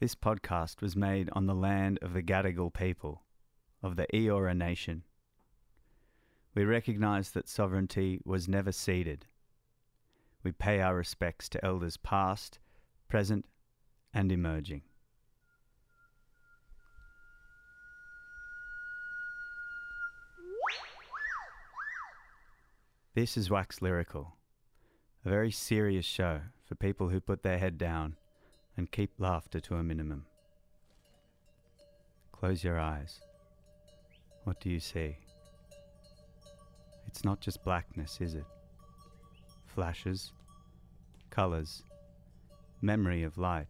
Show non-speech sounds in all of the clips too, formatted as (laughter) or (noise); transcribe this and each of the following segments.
This podcast was made on the land of the Gadigal people of the Eora Nation. We recognise that sovereignty was never ceded. We pay our respects to elders past, present, and emerging. This is Wax Lyrical, a very serious show for people who put their head down and keep laughter to a minimum. Close your eyes. What do you see? It's not just blackness, is it? Flashes, colours, memory of light.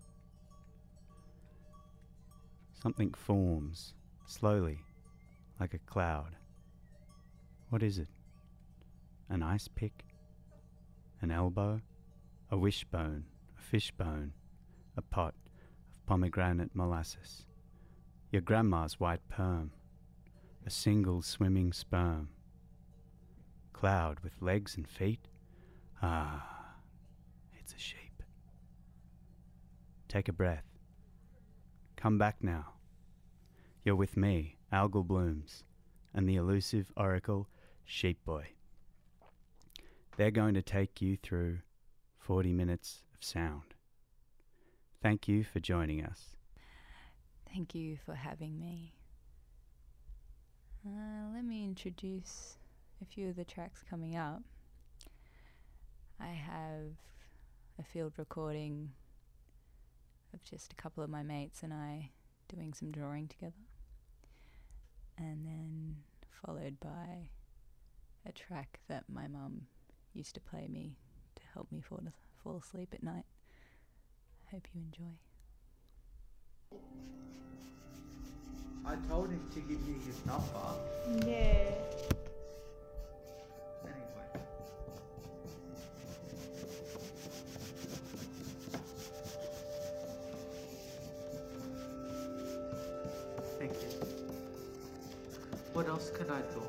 Something forms slowly, like a cloud. What is it? An ice pick? An elbow? A wishbone? A fishbone? A pot of pomegranate molasses? Your grandma's white perm? A single swimming sperm? Cloud with legs and feet? Ah, it's a sheep. Take a breath. Come back now. You're with me, Algal Blooms, and the elusive oracle, Sheep Boy. They're going to take you through 40 minutes of sound. Thank you for joining us. Thank you for having me. Uh, let me introduce a few of the tracks coming up. I have a field recording of just a couple of my mates and I doing some drawing together. And then followed by a track that my mum used to play me to help me fall, fall asleep at night. I hope you enjoy. I told him to give me his number. Yeah. Anyway. Thank you. What else can I draw?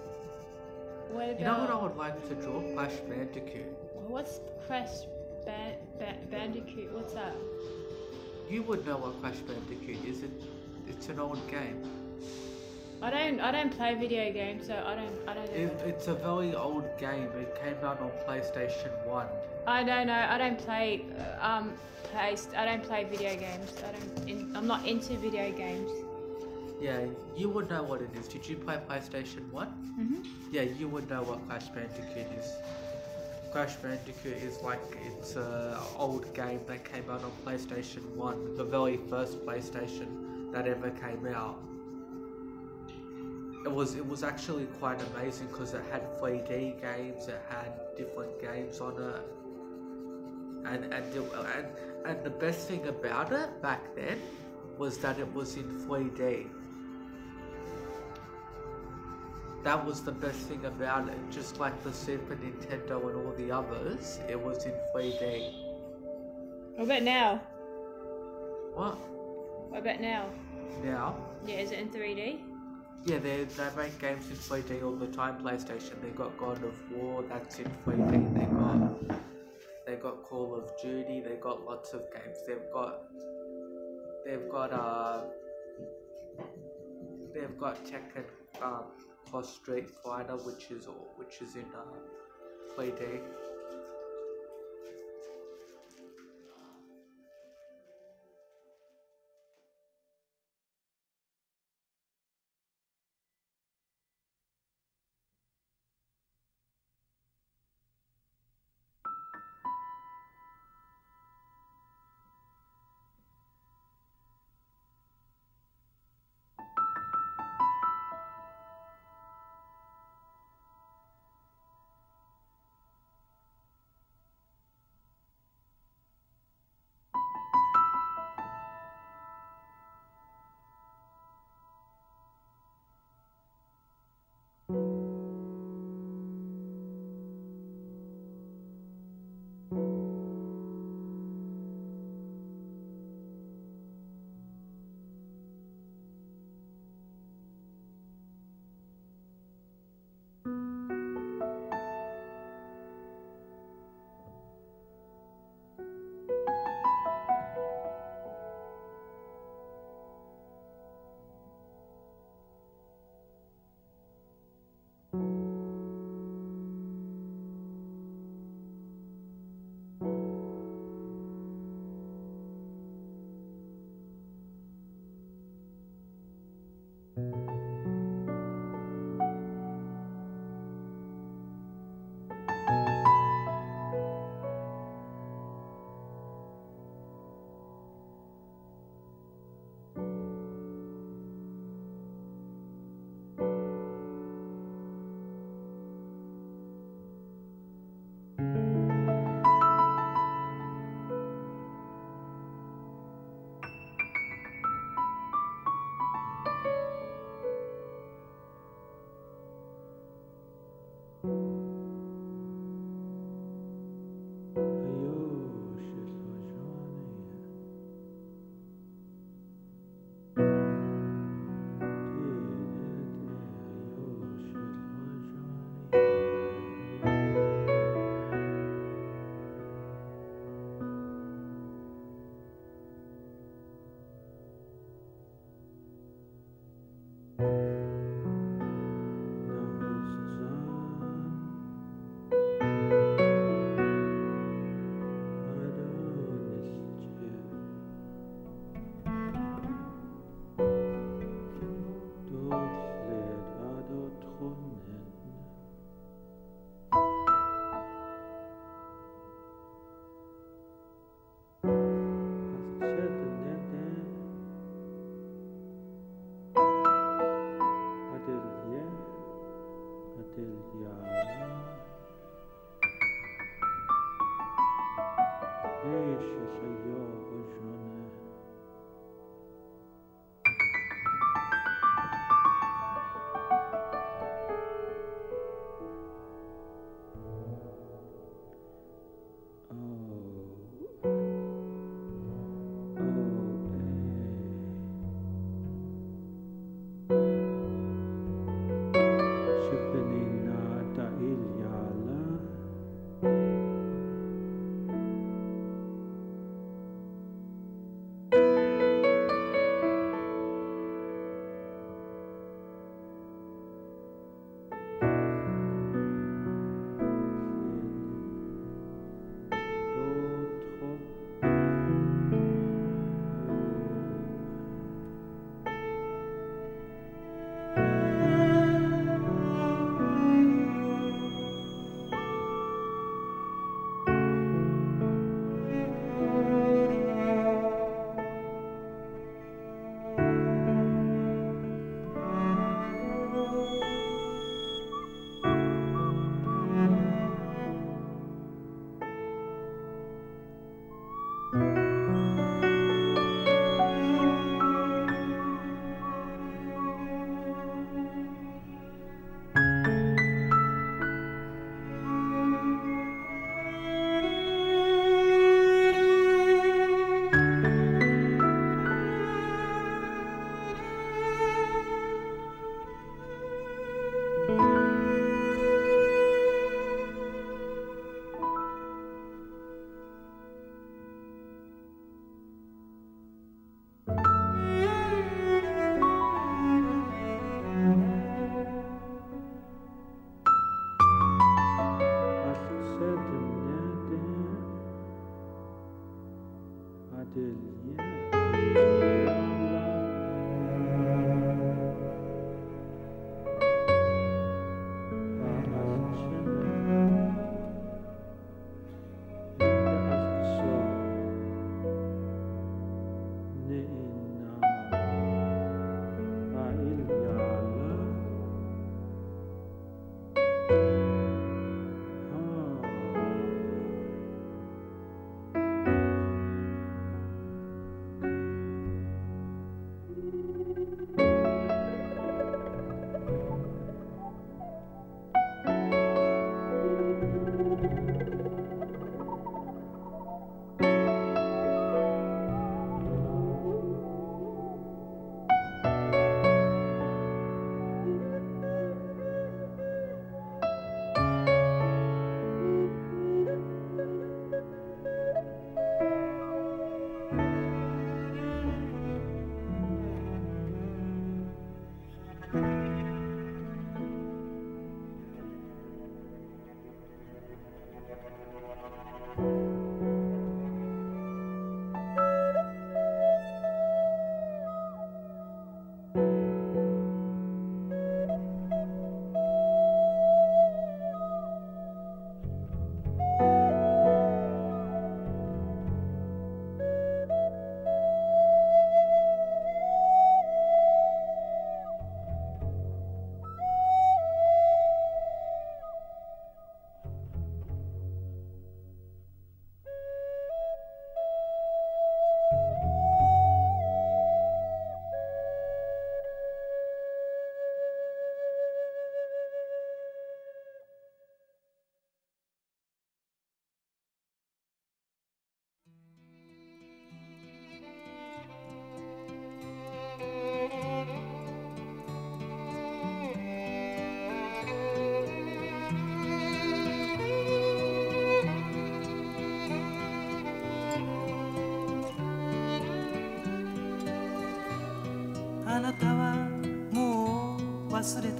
What about You know what I would like to draw? Crash Bandicoot. what's Crash ba- ba- Bandicoot? What's that? You would know what Crash Bandicoot is. It, it's an old game. I don't I don't play video games, so I don't I don't. It, it's a very old game. It came out on PlayStation 1. I don't know. I don't play uh, um play I don't play video games. I don't in, I'm not into video games. Yeah, you would know what it is. Did you play PlayStation 1? Mhm. Yeah, you would know what Crash Bandicoot is. Crash Bandicoot is like it's an old game that came out on PlayStation 1, the very first PlayStation that ever came out. It was it was actually quite amazing because it had 3D games, it had different games on it, and and it, and and the best thing about it back then was that it was in 3D. That was the best thing about it. Just like the Super Nintendo and all the others, it was in 3D. What about now? What? What about now? Now? Yeah, is it in 3D? Yeah, they, they make games in 3D all the time. PlayStation, they got God of War, that's in 3D. They got they got Call of Duty. They got lots of games. They've got they've got uh they've got Tekken um Cross Street Fighter, which is which is in uh 3D. あ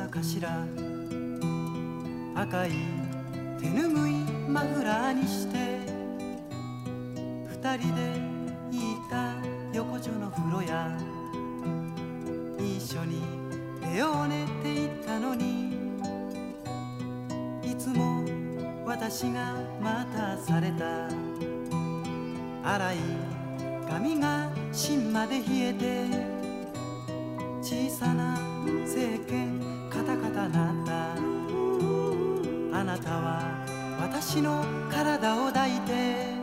かしら。赤い手ぬぐいマフラーにして。二人で行った横丁の風呂や一緒に手を練っていったのに。いつも私が待たされた。荒い髪が芯まで冷えて。小さな政権タカタなったあなたは私の体を抱いて。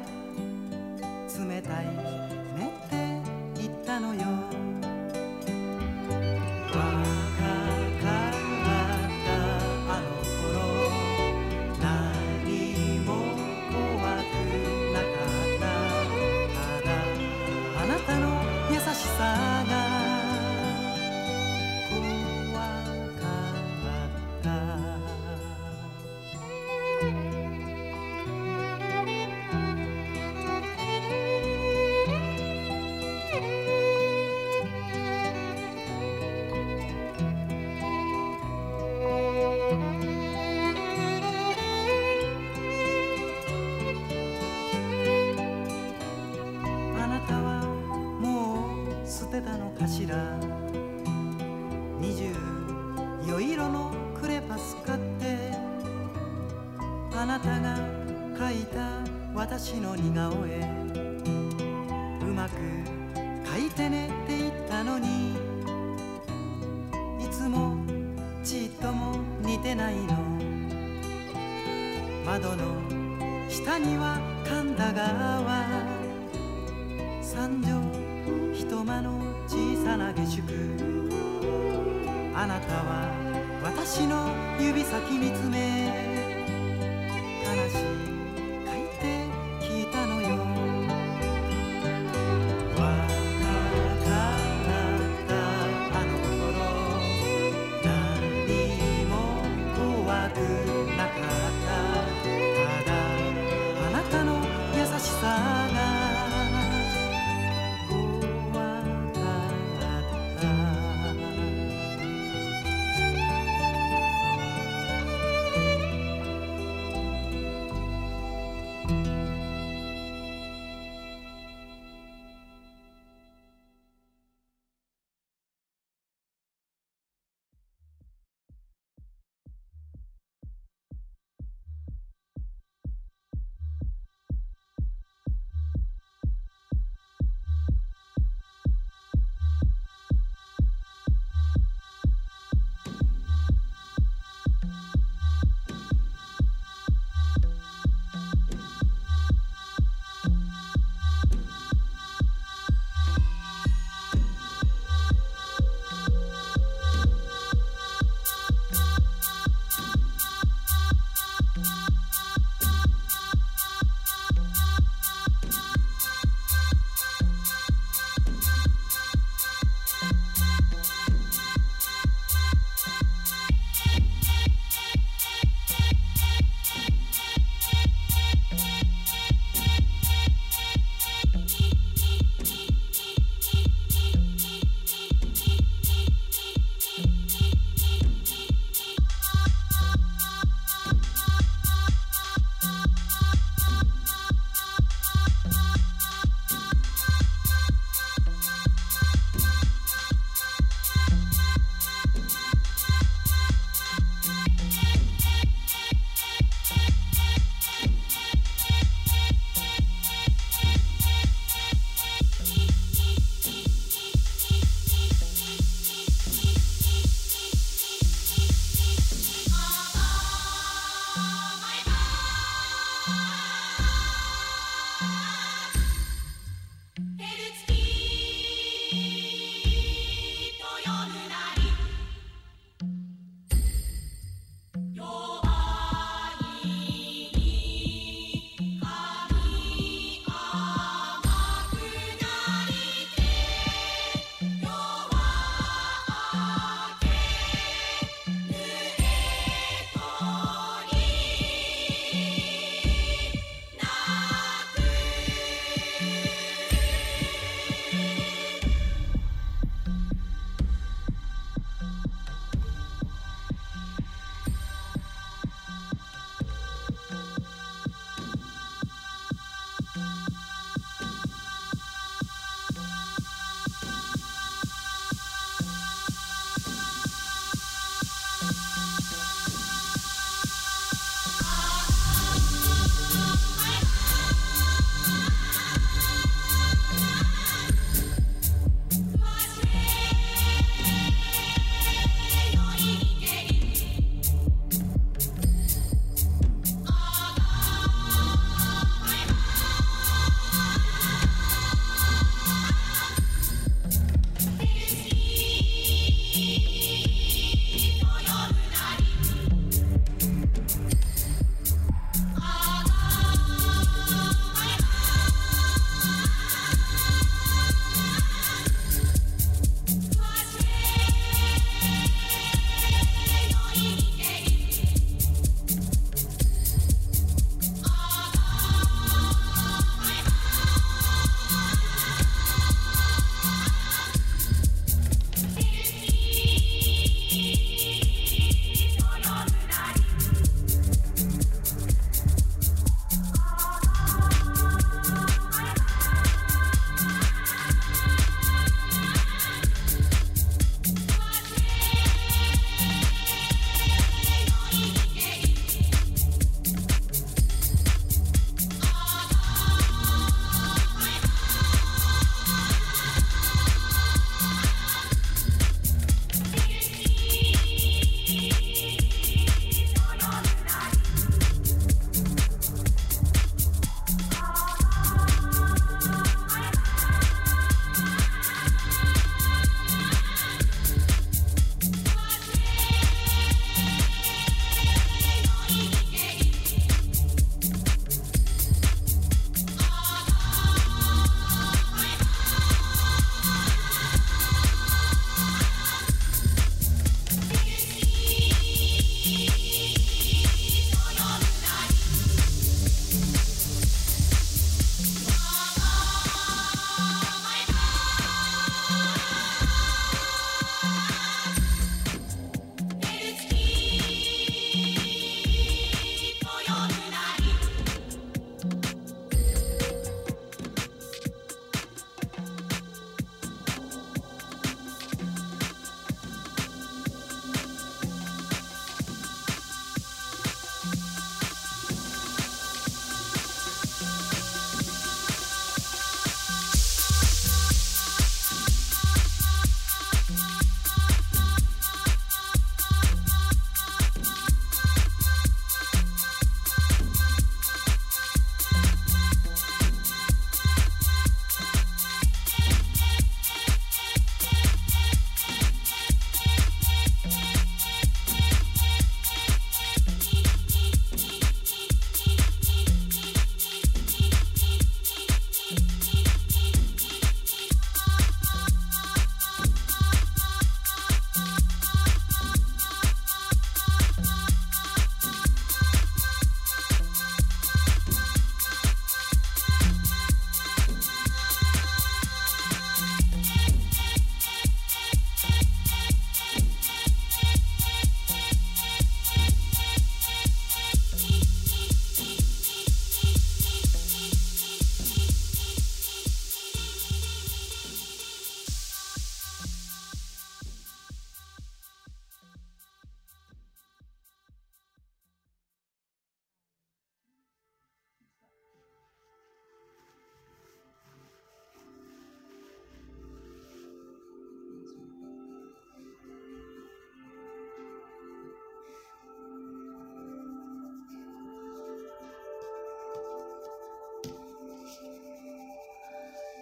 私の似顔絵。うまく描いてねって言ったのに。いつもちっとも似てないの。窓の下には神田川。三畳一間の小さな下宿。あなたは私の指先見つめ。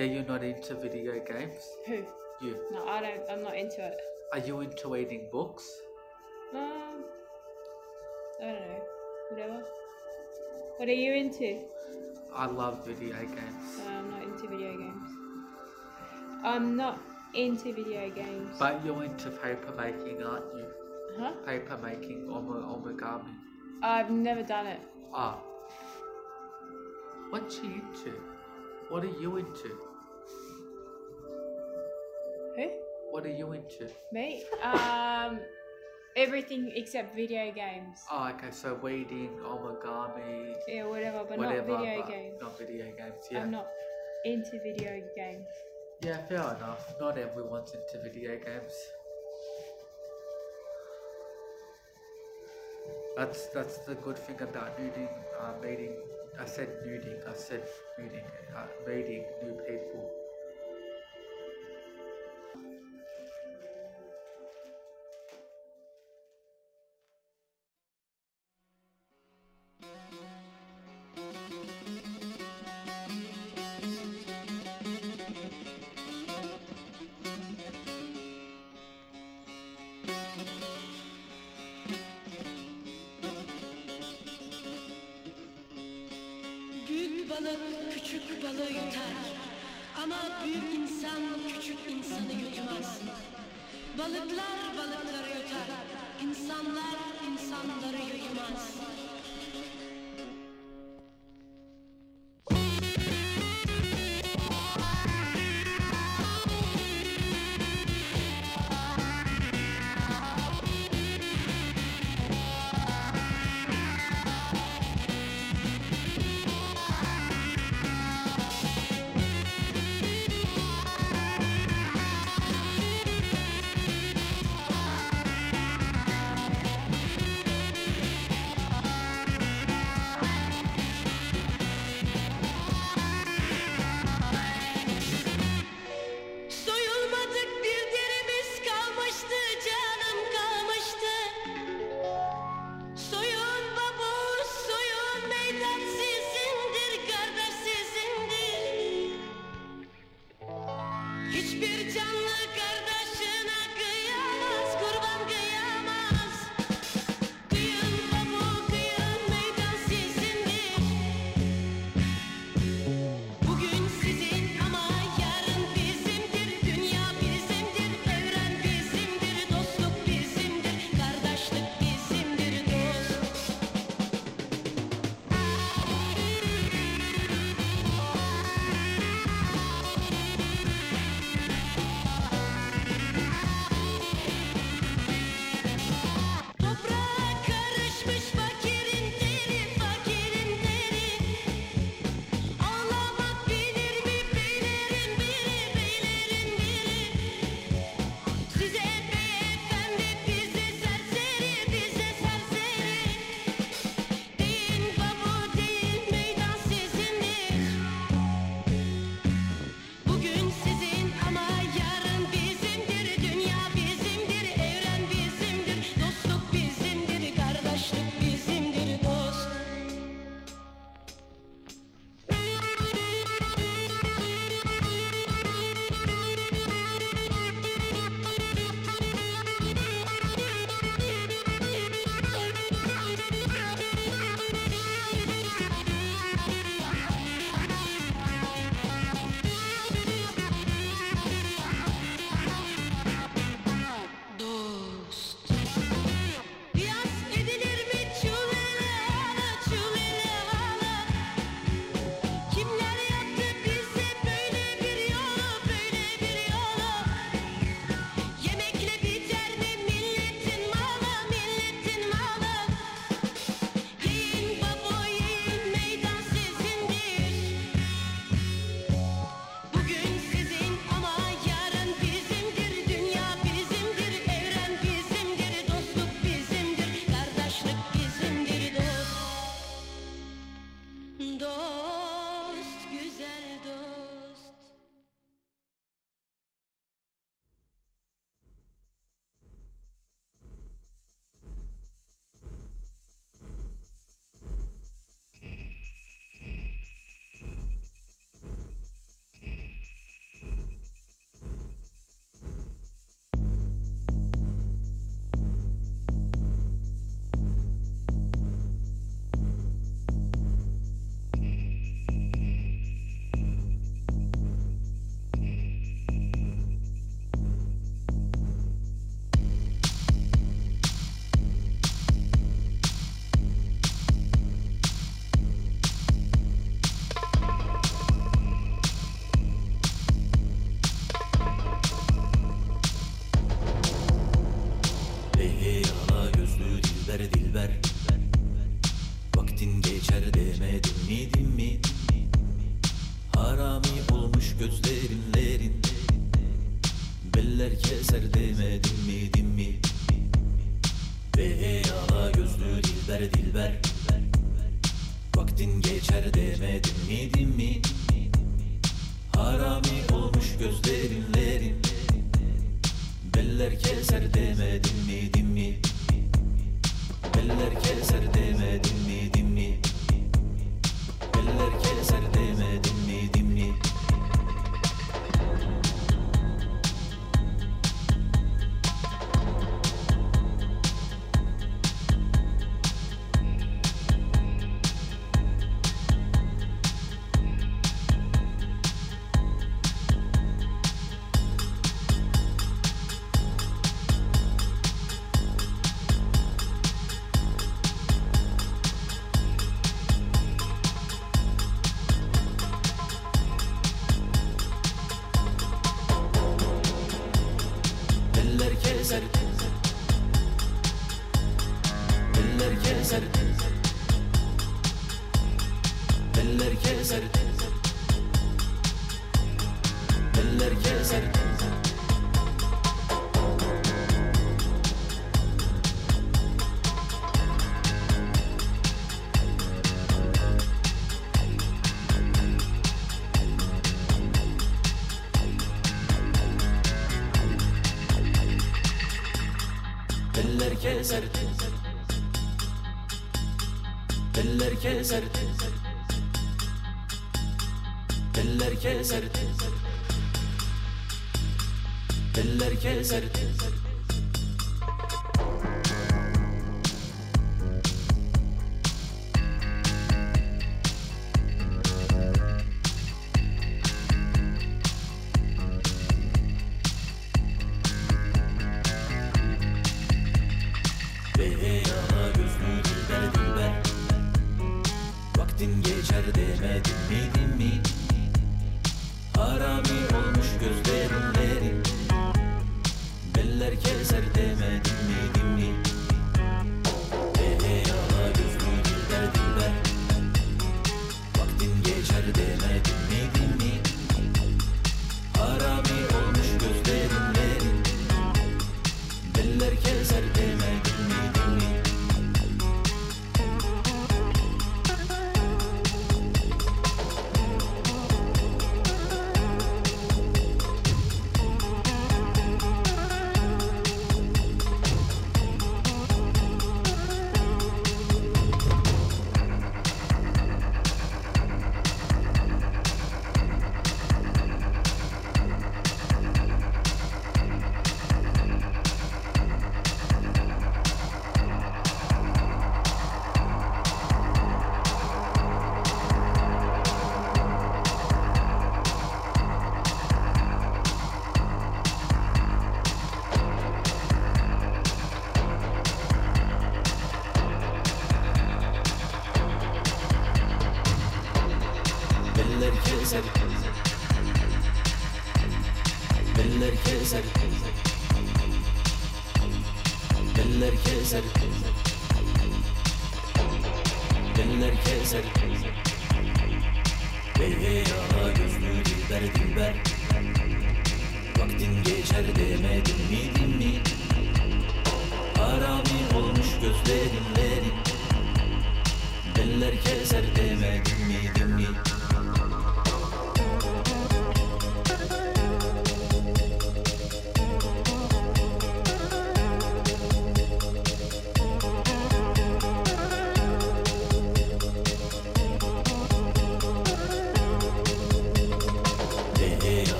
Yeah, you're not into video games. Who? You. No, I don't. I'm not into it. Are you into reading books? Um, I don't know. Whatever. What are you into? I love video games. Uh, I'm not into video games. I'm not into video games. But you're into paper making, aren't you? huh? Paper making, omo- origami. I've never done it. Ah. What's she into? What are you into? What are you into? Me? Um, everything except video games. Oh, okay, so reading, origami, Yeah, whatever, but whatever. not video but games. Not video games, yeah. I'm not into video games. Yeah, fair enough. Not everyone's into video games. That's that's the good thing about meeting, uh, meeting. I said meeting. I said meeting. Uh, meeting new people. Balıklar Eller keser. Eller keser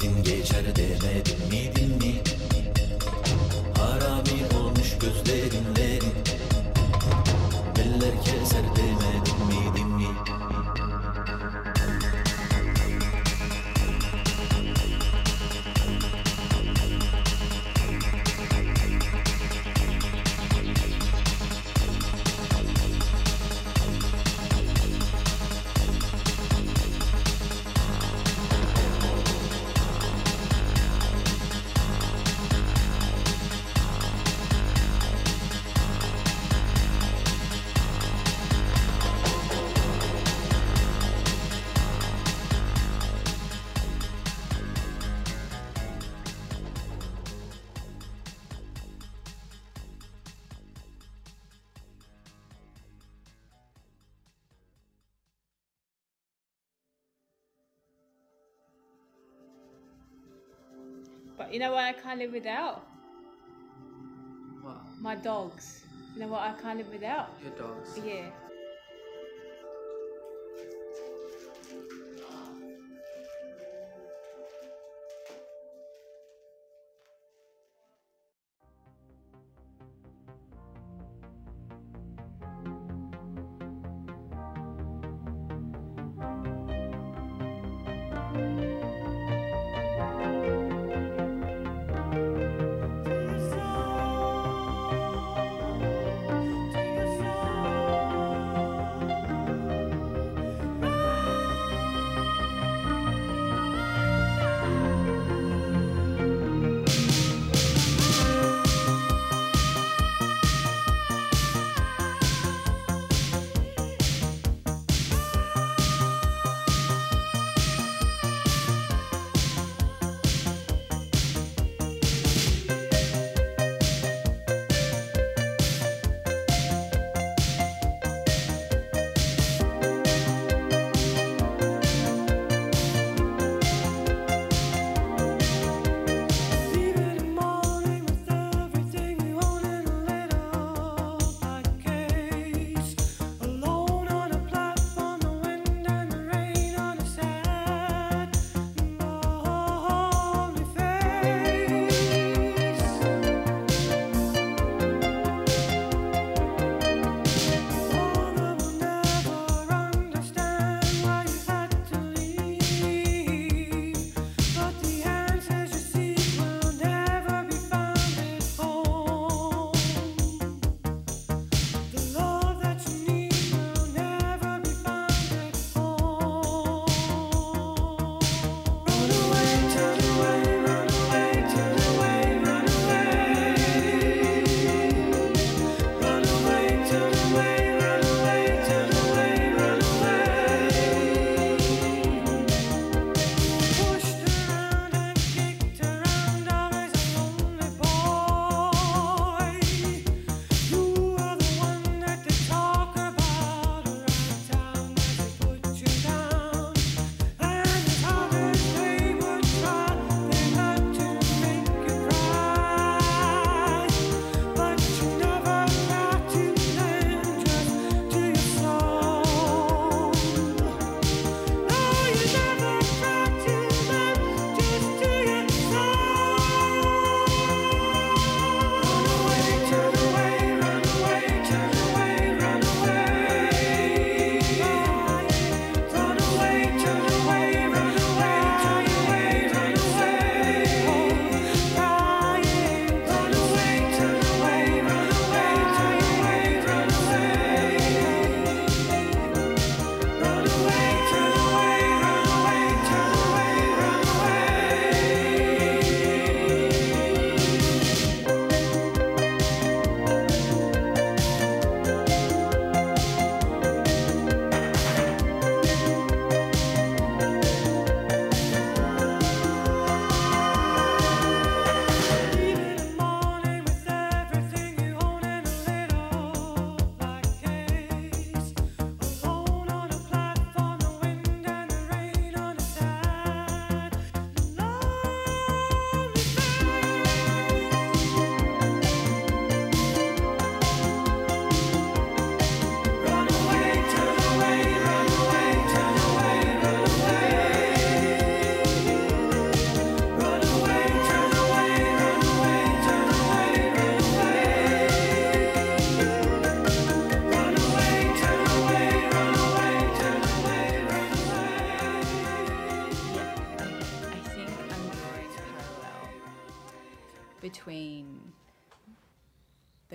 Demedim geçer demedim miydin mi? Harami olmuş gözlerinlerin Eller keser demedim miydin? can't live without. What? My dogs. You know what I can't live without? Your dogs. Yeah.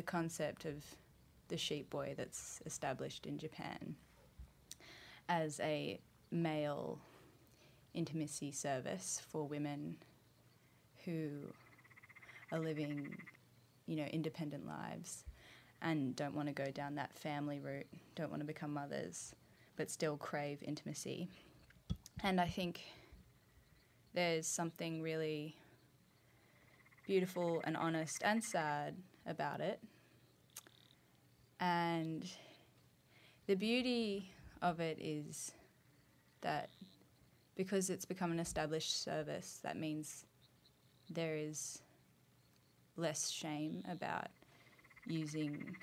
concept of the sheep boy that's established in Japan as a male intimacy service for women who are living, you know, independent lives and don't want to go down that family route, don't want to become mothers, but still crave intimacy. And I think there's something really beautiful and honest and sad about it and the beauty of it is that because it's become an established service, that means there is less shame about using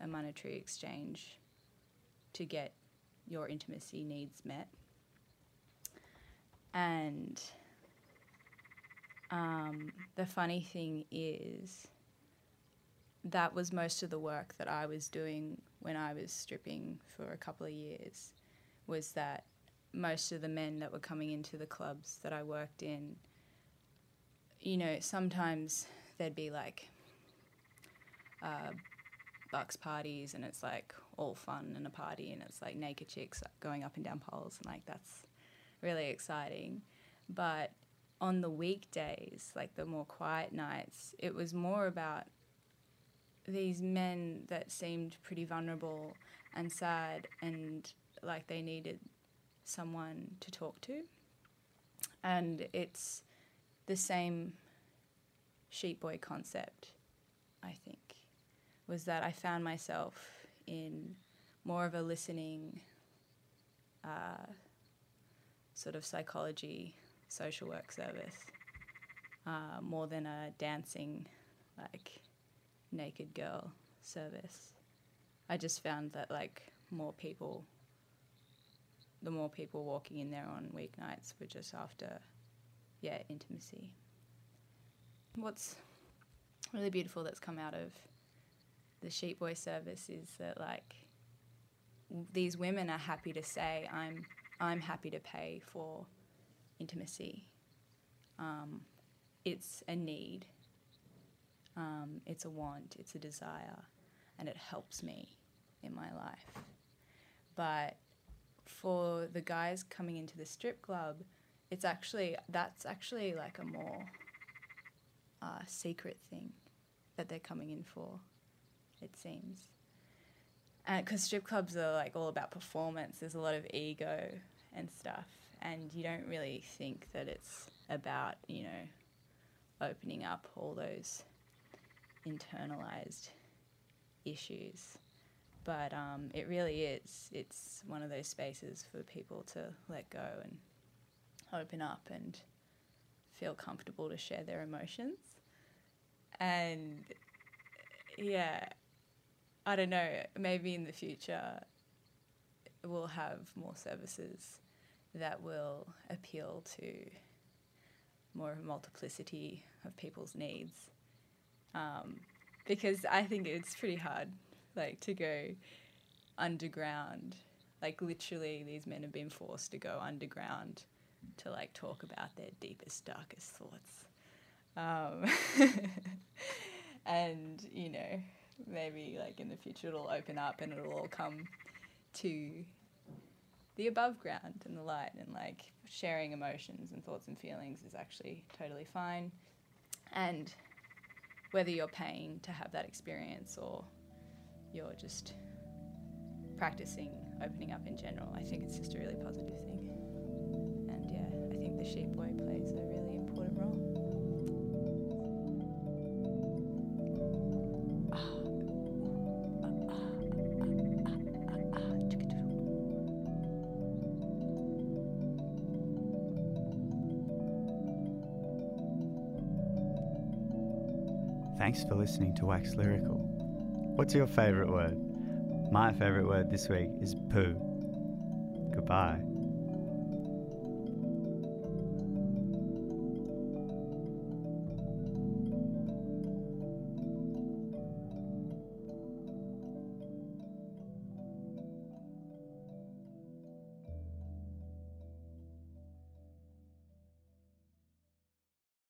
a monetary exchange to get your intimacy needs met. And um, the funny thing is that was most of the work that I was doing when I was stripping for a couple of years. Was that most of the men that were coming into the clubs that I worked in, you know, sometimes there'd be like uh, bucks parties and it's like all fun and a party and it's like naked chicks going up and down poles and like that's really exciting. But on the weekdays, like the more quiet nights, it was more about these men that seemed pretty vulnerable and sad and like they needed someone to talk to. And it's the same sheep boy concept, I think, was that I found myself in more of a listening uh, sort of psychology social work service uh, more than a dancing like naked girl service. I just found that like more people, the more people walking in there on weeknights were just after, yeah, intimacy. What's really beautiful that's come out of the sheep boy service is that like these women are happy to say I'm I'm happy to pay for intimacy. Um, it's a need um, it's a want, it's a desire, and it helps me in my life. But for the guys coming into the strip club, it's actually that's actually like a more uh, secret thing that they're coming in for. It seems, because strip clubs are like all about performance. There's a lot of ego and stuff, and you don't really think that it's about you know opening up all those internalized issues. But um, it really is. It's one of those spaces for people to let go and open up and feel comfortable to share their emotions. And yeah, I don't know, maybe in the future we'll have more services that will appeal to more of a multiplicity of people's needs um, because I think it's pretty hard, like to go underground. Like literally, these men have been forced to go underground to like talk about their deepest, darkest thoughts. Um, (laughs) and you know, maybe like in the future it'll open up and it'll all come to the above ground and the light and like sharing emotions and thoughts and feelings is actually totally fine. And whether you're paying to have that experience or you're just practicing opening up in general, I think it's just a really positive thing. And yeah, I think the sheep boy plays Thanks for listening to Wax Lyrical. What's your favourite word? My favourite word this week is poo. Goodbye.